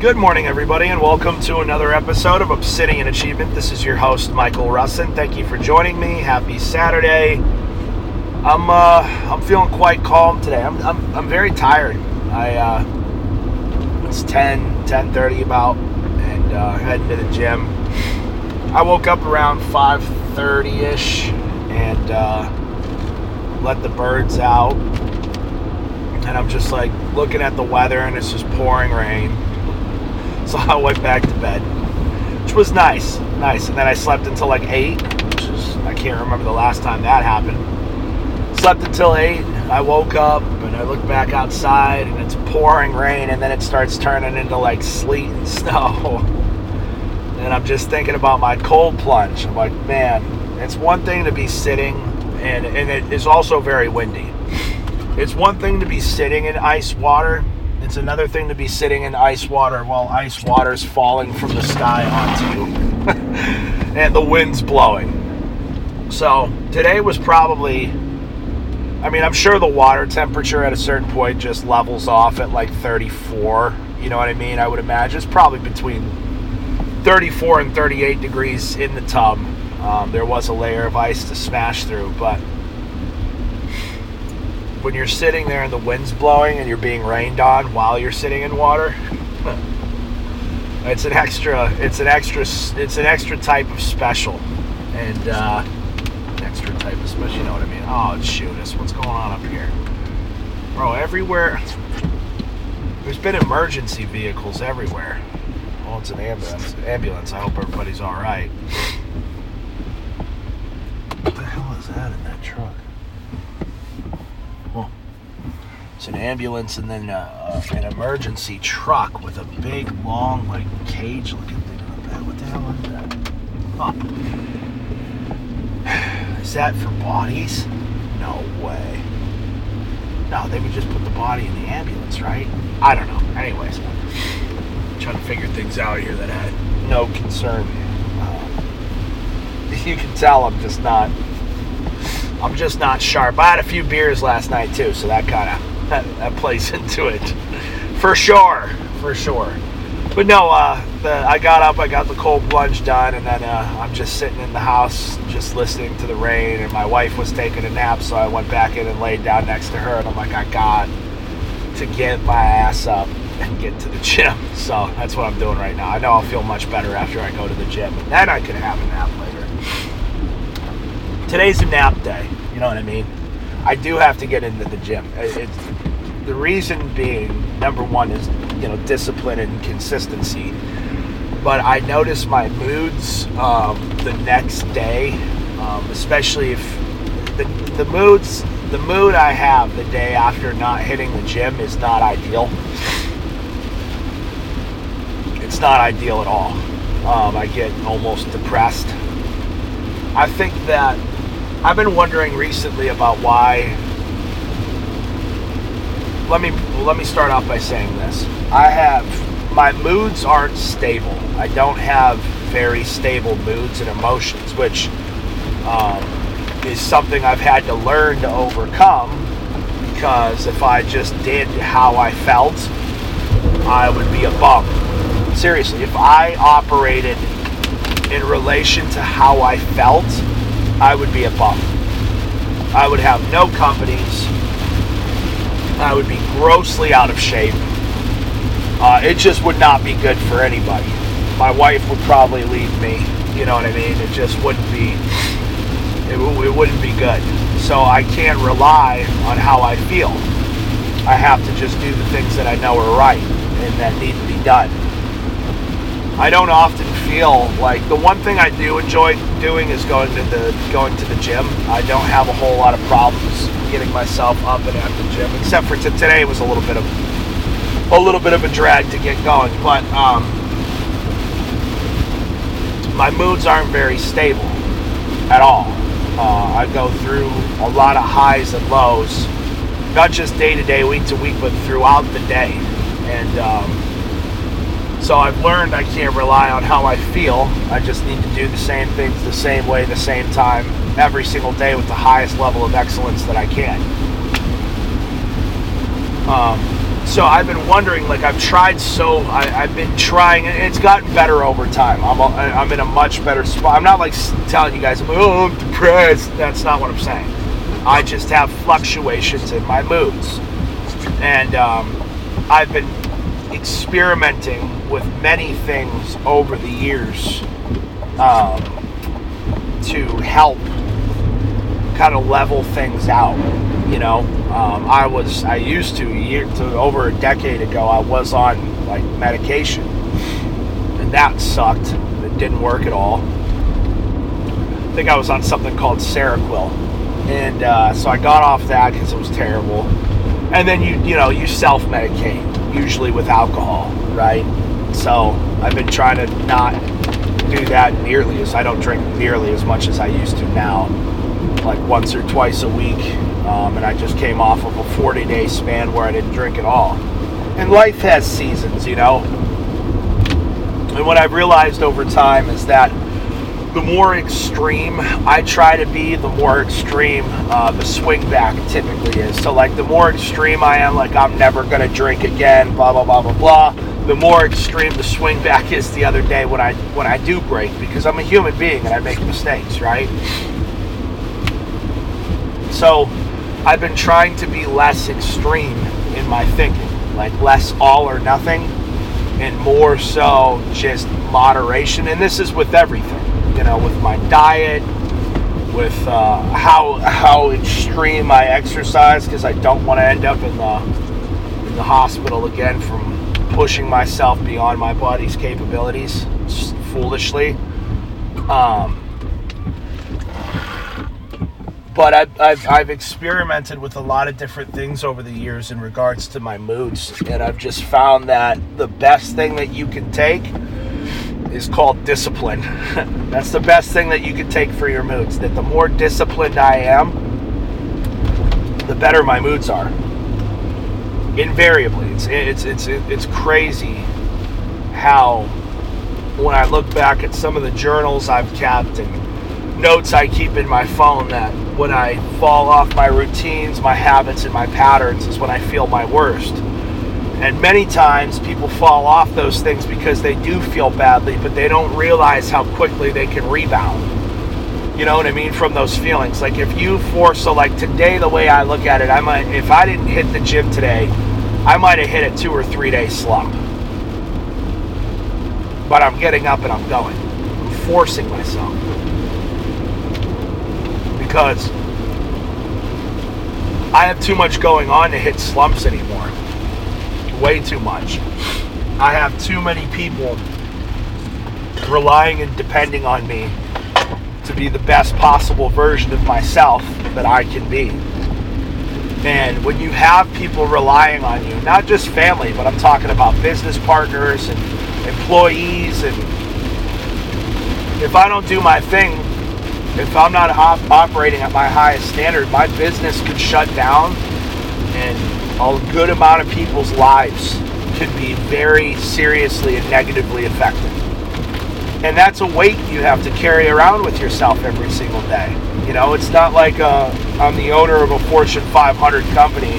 Good morning, everybody, and welcome to another episode of Obsidian Achievement. This is your host, Michael Russin. Thank you for joining me. Happy Saturday. I'm uh, I'm feeling quite calm today. I'm, I'm, I'm very tired. I uh, it's 10 10:30 about, and uh, heading to the gym. I woke up around 5:30 ish, and uh, let the birds out, and I'm just like looking at the weather, and it's just pouring rain. So I went back to bed, which was nice, nice. And then I slept until like eight, which is I can't remember the last time that happened. Slept until eight. I woke up and I look back outside and it's pouring rain, and then it starts turning into like sleet and snow. And I'm just thinking about my cold plunge. I'm like, man, it's one thing to be sitting, and and it is also very windy. It's one thing to be sitting in ice water it's another thing to be sitting in ice water while ice water's falling from the sky onto you and the wind's blowing. So today was probably, I mean, I'm sure the water temperature at a certain point just levels off at like 34. You know what I mean? I would imagine it's probably between 34 and 38 degrees in the tub. Um, there was a layer of ice to smash through, but when you're sitting there and the wind's blowing and you're being rained on while you're sitting in water, it's an extra. It's an extra. It's an extra type of special, and uh, extra type of special. You know what I mean? Oh, shoot us! What's going on up here, bro? Everywhere. There's been emergency vehicles everywhere. Oh, it's an ambulance. Ambulance. I hope everybody's all right. What the hell is that in that truck? It's an ambulance and then uh, an emergency truck with a big, long, like cage looking thing on the back. What the hell is that? Oh. Is that for bodies? No way. No, they would just put the body in the ambulance, right? I don't know. Anyways, I'm trying to figure things out here that I had no concern. Uh, you can tell I'm just not. I'm just not sharp. I had a few beers last night too, so that kind of that, that plays into it for sure, for sure. But no, uh, the, I got up, I got the cold plunge done, and then uh, I'm just sitting in the house, just listening to the rain. And my wife was taking a nap, so I went back in and laid down next to her. And I'm like, I got to get my ass up and get to the gym. So that's what I'm doing right now. I know I'll feel much better after I go to the gym, and then I can have a nap later. Today's a nap day. You know what I mean? I do have to get into the gym. It's, the reason being, number one is you know discipline and consistency. But I notice my moods um, the next day, um, especially if the the moods the mood I have the day after not hitting the gym is not ideal. It's not ideal at all. Um, I get almost depressed. I think that I've been wondering recently about why. Let me let me start off by saying this. I have my moods aren't stable. I don't have very stable moods and emotions, which um, is something I've had to learn to overcome. Because if I just did how I felt, I would be a bum. Seriously, if I operated in relation to how I felt, I would be a bum. I would have no companies. I would be grossly out of shape. Uh, it just would not be good for anybody. My wife would probably leave me. You know what I mean? It just wouldn't be. It, it wouldn't be good. So I can't rely on how I feel. I have to just do the things that I know are right and that need to be done. I don't often feel like the one thing I do enjoy doing is going to the going to the gym. I don't have a whole lot of problems getting myself up and at the gym, except for t- today was a little bit of a little bit of a drag to get going. But um, my moods aren't very stable at all. Uh, I go through a lot of highs and lows, not just day to day, week to week, but throughout the day, and. Um, so I've learned I can't rely on how I feel. I just need to do the same things the same way, the same time, every single day with the highest level of excellence that I can. Um, so I've been wondering, like I've tried so, I, have been trying, and it's gotten better over time. I'm, a, I'm in a much better spot. I'm not like telling you guys, oh, I'm depressed. That's not what I'm saying. I just have fluctuations in my moods. And um, I've been experimenting with many things over the years um, to help kind of level things out. You know, um, I was I used to year to over a decade ago. I was on like medication, and that sucked. It didn't work at all. I think I was on something called Seroquel, and uh, so I got off that because it was terrible. And then you you know you self medicate usually with alcohol, right? So I've been trying to not do that nearly as I don't drink nearly as much as I used to now like once or twice a week. Um, and I just came off of a 40 day span where I didn't drink at all. And life has seasons, you know. And what I've realized over time is that the more extreme I try to be, the more extreme uh, the swing back typically is. So, like, the more extreme I am, like, I'm never going to drink again, blah, blah, blah, blah, blah, the more extreme the swing back is the other day when I, when I do break, because I'm a human being and I make mistakes, right? So I've been trying to be less extreme in my thinking, like less all or nothing, and more so just moderation. And this is with everything, you know, with my diet, with uh, how how extreme I exercise, because I don't want to end up in the in the hospital again from pushing myself beyond my body's capabilities foolishly. Um, but I've, I've, I've, experimented with a lot of different things over the years in regards to my moods and i've just found that the best thing that you can take is called discipline that's the best thing that you can take for your moods that the more disciplined i am the better my moods are invariably it's it's it's it's crazy how when i look back at some of the journals i've kept and notes I keep in my phone that when I fall off my routines, my habits, and my patterns is when I feel my worst. And many times people fall off those things because they do feel badly, but they don't realize how quickly they can rebound. You know what I mean? From those feelings. Like if you force, so like today, the way I look at it, I might, if I didn't hit the gym today, I might have hit a two or three day slump. But I'm getting up and I'm going. I'm forcing myself because I have too much going on to hit slumps anymore. Way too much. I have too many people relying and depending on me to be the best possible version of myself that I can be. And when you have people relying on you, not just family, but I'm talking about business partners and employees, and if I don't do my thing, if I'm not op- operating at my highest standard, my business could shut down and a good amount of people's lives could be very seriously and negatively affected. And that's a weight you have to carry around with yourself every single day. You know, it's not like uh, I'm the owner of a Fortune 500 company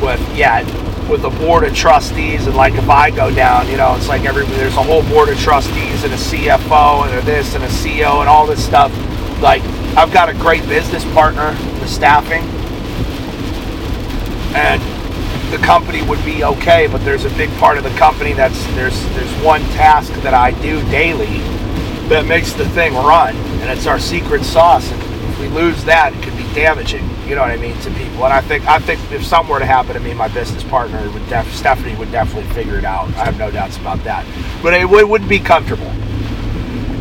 with, yeah, with a board of trustees, and like if I go down, you know, it's like every there's a whole board of trustees and a CFO and a this and a CEO and all this stuff like I've got a great business partner, the staffing, and the company would be okay, but there's a big part of the company that's there's there's one task that I do daily that makes the thing run, and it's our secret sauce. And if we lose that, it could be damaging. You know what I mean to people. And I think I think if something were to happen to me, my business partner would def- Stephanie would definitely figure it out. I have no doubts about that. But it, it wouldn't be comfortable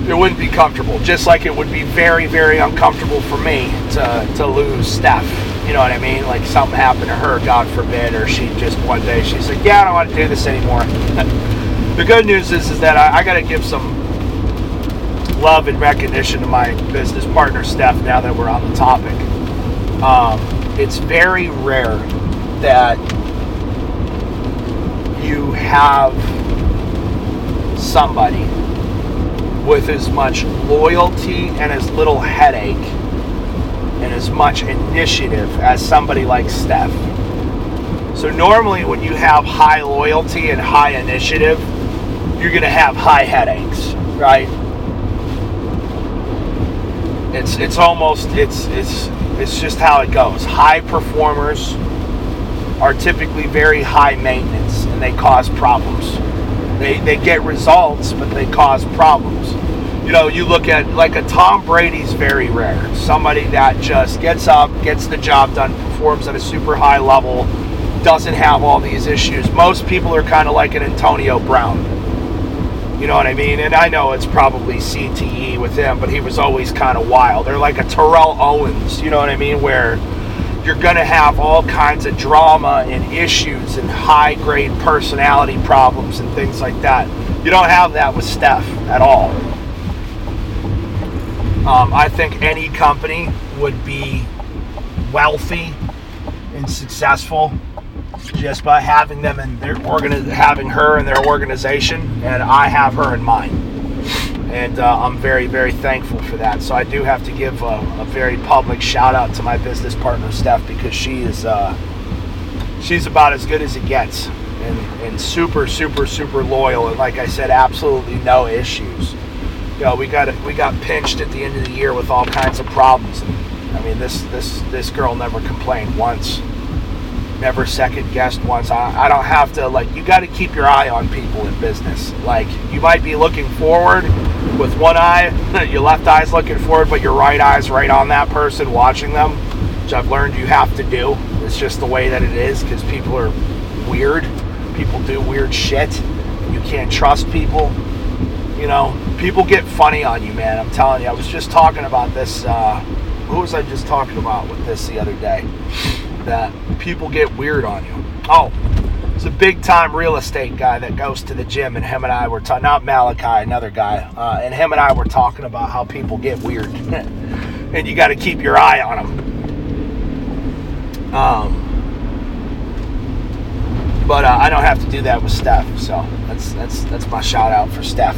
it wouldn't be comfortable. Just like it would be very, very uncomfortable for me to, to lose Steph. You know what I mean? Like something happened to her, God forbid, or she just one day she's like, "Yeah, I don't want to do this anymore." the good news is, is that I, I got to give some love and recognition to my business partner Steph. Now that we're on the topic, um, it's very rare that you have somebody with as much loyalty and as little headache as much initiative as somebody like Steph. So normally when you have high loyalty and high initiative, you're going to have high headaches, right? It's it's almost it's it's it's just how it goes. High performers are typically very high maintenance and they cause problems. They they get results, but they cause problems. You know, you look at like a Tom Brady's very rare. Somebody that just gets up, gets the job done, performs at a super high level, doesn't have all these issues. Most people are kind of like an Antonio Brown. You know what I mean? And I know it's probably CTE with him, but he was always kind of wild. They're like a Terrell Owens, you know what I mean? Where you're going to have all kinds of drama and issues and high grade personality problems and things like that. You don't have that with Steph at all. Um, I think any company would be wealthy and successful just by having them in their organi- having her in their organization, and I have her in mine, and uh, I'm very very thankful for that. So I do have to give a, a very public shout out to my business partner Steph because she is uh, she's about as good as it gets, and, and super super super loyal, and like I said, absolutely no issues. You know, we got we got pinched at the end of the year with all kinds of problems. I mean, this this this girl never complained once never second guessed once. I, I don't have to, like, you got to keep your eye on people in business. Like, you might be looking forward with one eye, your left eye's looking forward, but your right eye's right on that person watching them, which I've learned you have to do. It's just the way that it is because people are weird. People do weird shit. You can't trust people. You know, people get funny on you, man. I'm telling you. I was just talking about this. Uh, who was I just talking about with this the other day? that people get weird on you. Oh, it's a big time real estate guy that goes to the gym, and him and I were talking, not Malachi, another guy, uh, and him and I were talking about how people get weird. and you got to keep your eye on them. Um, but uh, I don't have to do that with Steph, so that's that's that's my shout out for Steph.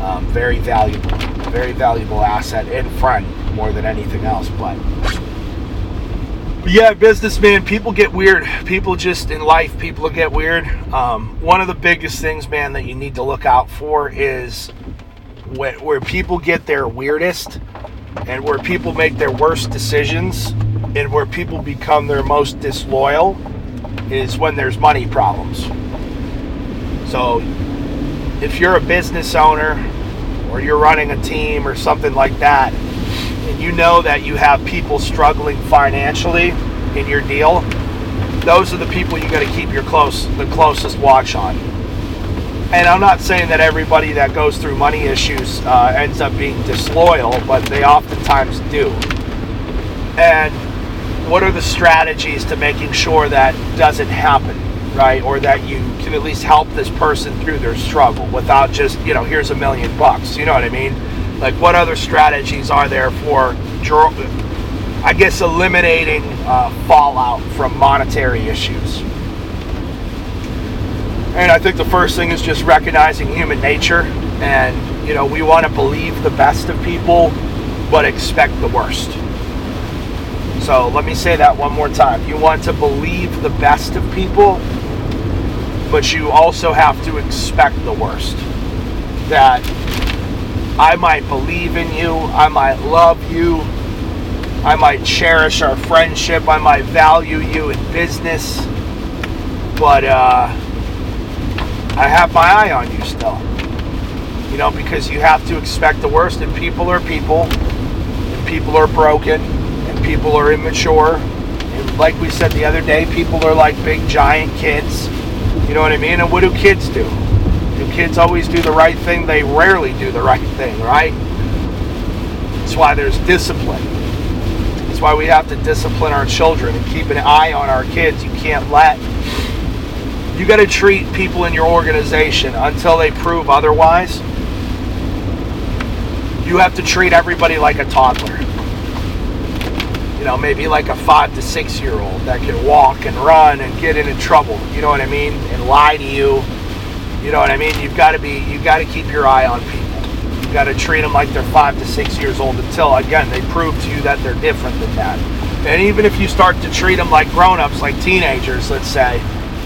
Um, very valuable, very valuable asset in front more than anything else. But yeah, businessman, people get weird. People just in life, people get weird. Um, one of the biggest things, man, that you need to look out for is where, where people get their weirdest and where people make their worst decisions and where people become their most disloyal is when there's money problems. So if you're a business owner or you're running a team or something like that, and you know that you have people struggling financially in your deal, those are the people you got to keep your close the closest watch on. And I'm not saying that everybody that goes through money issues uh, ends up being disloyal, but they oftentimes do. And what are the strategies to making sure that doesn't happen, right? Or that you can at least help this person through their struggle without just, you know, here's a million bucks. You know what I mean? Like, what other strategies are there for, I guess, eliminating uh, fallout from monetary issues? And I think the first thing is just recognizing human nature. And, you know, we want to believe the best of people, but expect the worst. So let me say that one more time. You want to believe the best of people, but you also have to expect the worst. That I might believe in you, I might love you, I might cherish our friendship, I might value you in business, but uh, I have my eye on you still. You know, because you have to expect the worst, and people are people, and people are broken, and people are immature. And like we said the other day, people are like big giant kids. You know what I mean? And what do kids do? Do kids always do the right thing? They rarely do the right thing, right? That's why there's discipline. That's why we have to discipline our children and keep an eye on our kids. You can't let, you got to treat people in your organization until they prove otherwise. You have to treat everybody like a toddler. You know, maybe like a five to six year old that can walk and run and get into trouble. You know what I mean? And lie to you you know what I mean? You've got to be, you've got to keep your eye on people. You've got to treat them like they're five to six years old until, again, they prove to you that they're different than that. And even if you start to treat them like grown ups, like teenagers, let's say,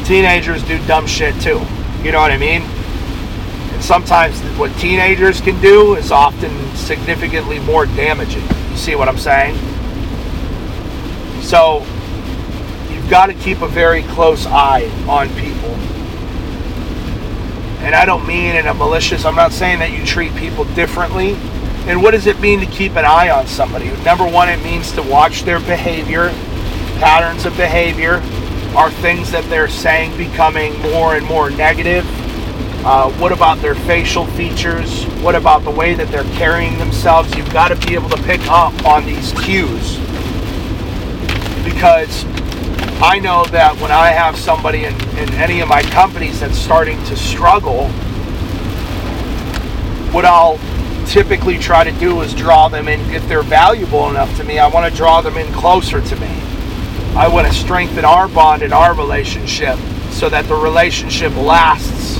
teenagers do dumb shit too. You know what I mean? And sometimes what teenagers can do is often significantly more damaging. You see what I'm saying? So you've got to keep a very close eye on people. And I don't mean in a malicious, I'm not saying that you treat people differently. And what does it mean to keep an eye on somebody? Number one, it means to watch their behavior, patterns of behavior. Are things that they're saying becoming more and more negative? Uh, what about their facial features? What about the way that they're carrying themselves? You've got to be able to pick up on these cues because I know that when I have somebody in, in any of my companies that's starting to struggle, what I'll typically try to do is draw them in. If they're valuable enough to me, I want to draw them in closer to me. I want to strengthen our bond and our relationship so that the relationship lasts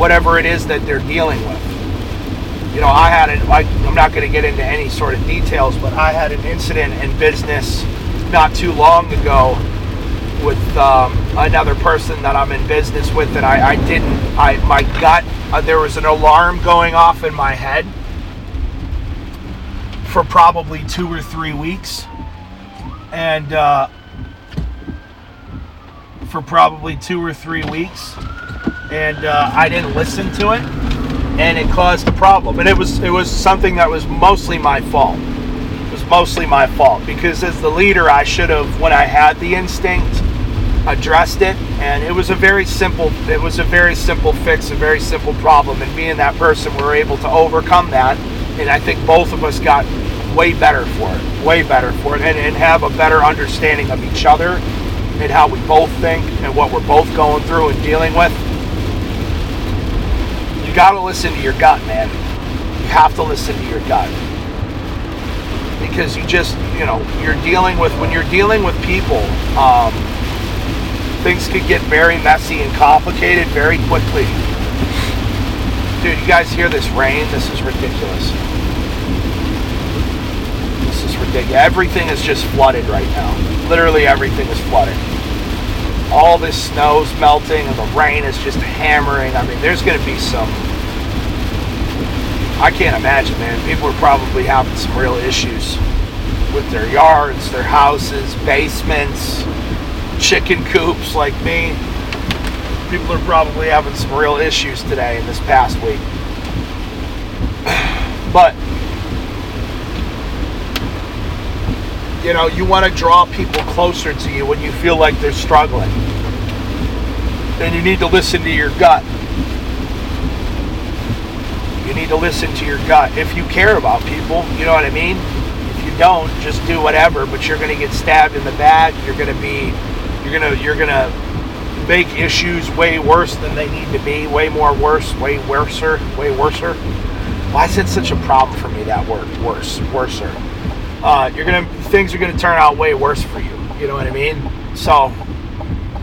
whatever it is that they're dealing with. You know, I had it, I, I'm not going to get into any sort of details, but I had an incident in business not too long ago with um, another person that I'm in business with that I, I didn't, I my gut, uh, there was an alarm going off in my head for probably two or three weeks. And uh, for probably two or three weeks. And uh, I didn't listen to it. And it caused a problem. And it was it was something that was mostly my fault. Mostly my fault because as the leader, I should have, when I had the instinct, addressed it and it was a very simple it was a very simple fix a very simple problem and me and that person were able to overcome that and i think both of us got way better for it way better for it and, and have a better understanding of each other and how we both think and what we're both going through and dealing with. You got to listen to your gut man. You have to listen to your gut because you just you know you're dealing with when you're dealing with people um, things could get very messy and complicated very quickly. Dude, you guys hear this rain? This is ridiculous. This is ridiculous. Everything is just flooded right now. Literally everything is flooded. All this snow's melting and the rain is just hammering. I mean, there's going to be some. I can't imagine, man. People are probably having some real issues with their yards, their houses, basements chicken coops like me. People are probably having some real issues today in this past week. But, you know, you want to draw people closer to you when you feel like they're struggling. And you need to listen to your gut. You need to listen to your gut. If you care about people, you know what I mean? If you don't, just do whatever, but you're going to get stabbed in the back. You're going to be you're gonna you're gonna make issues way worse than they need to be, way more worse, way worser, way worser. Why is it such a problem for me that word worse, worser? Uh, you're gonna things are gonna turn out way worse for you. You know what I mean? So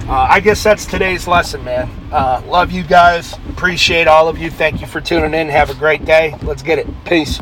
uh, I guess that's today's lesson, man. Uh, love you guys. Appreciate all of you. Thank you for tuning in. Have a great day. Let's get it. Peace.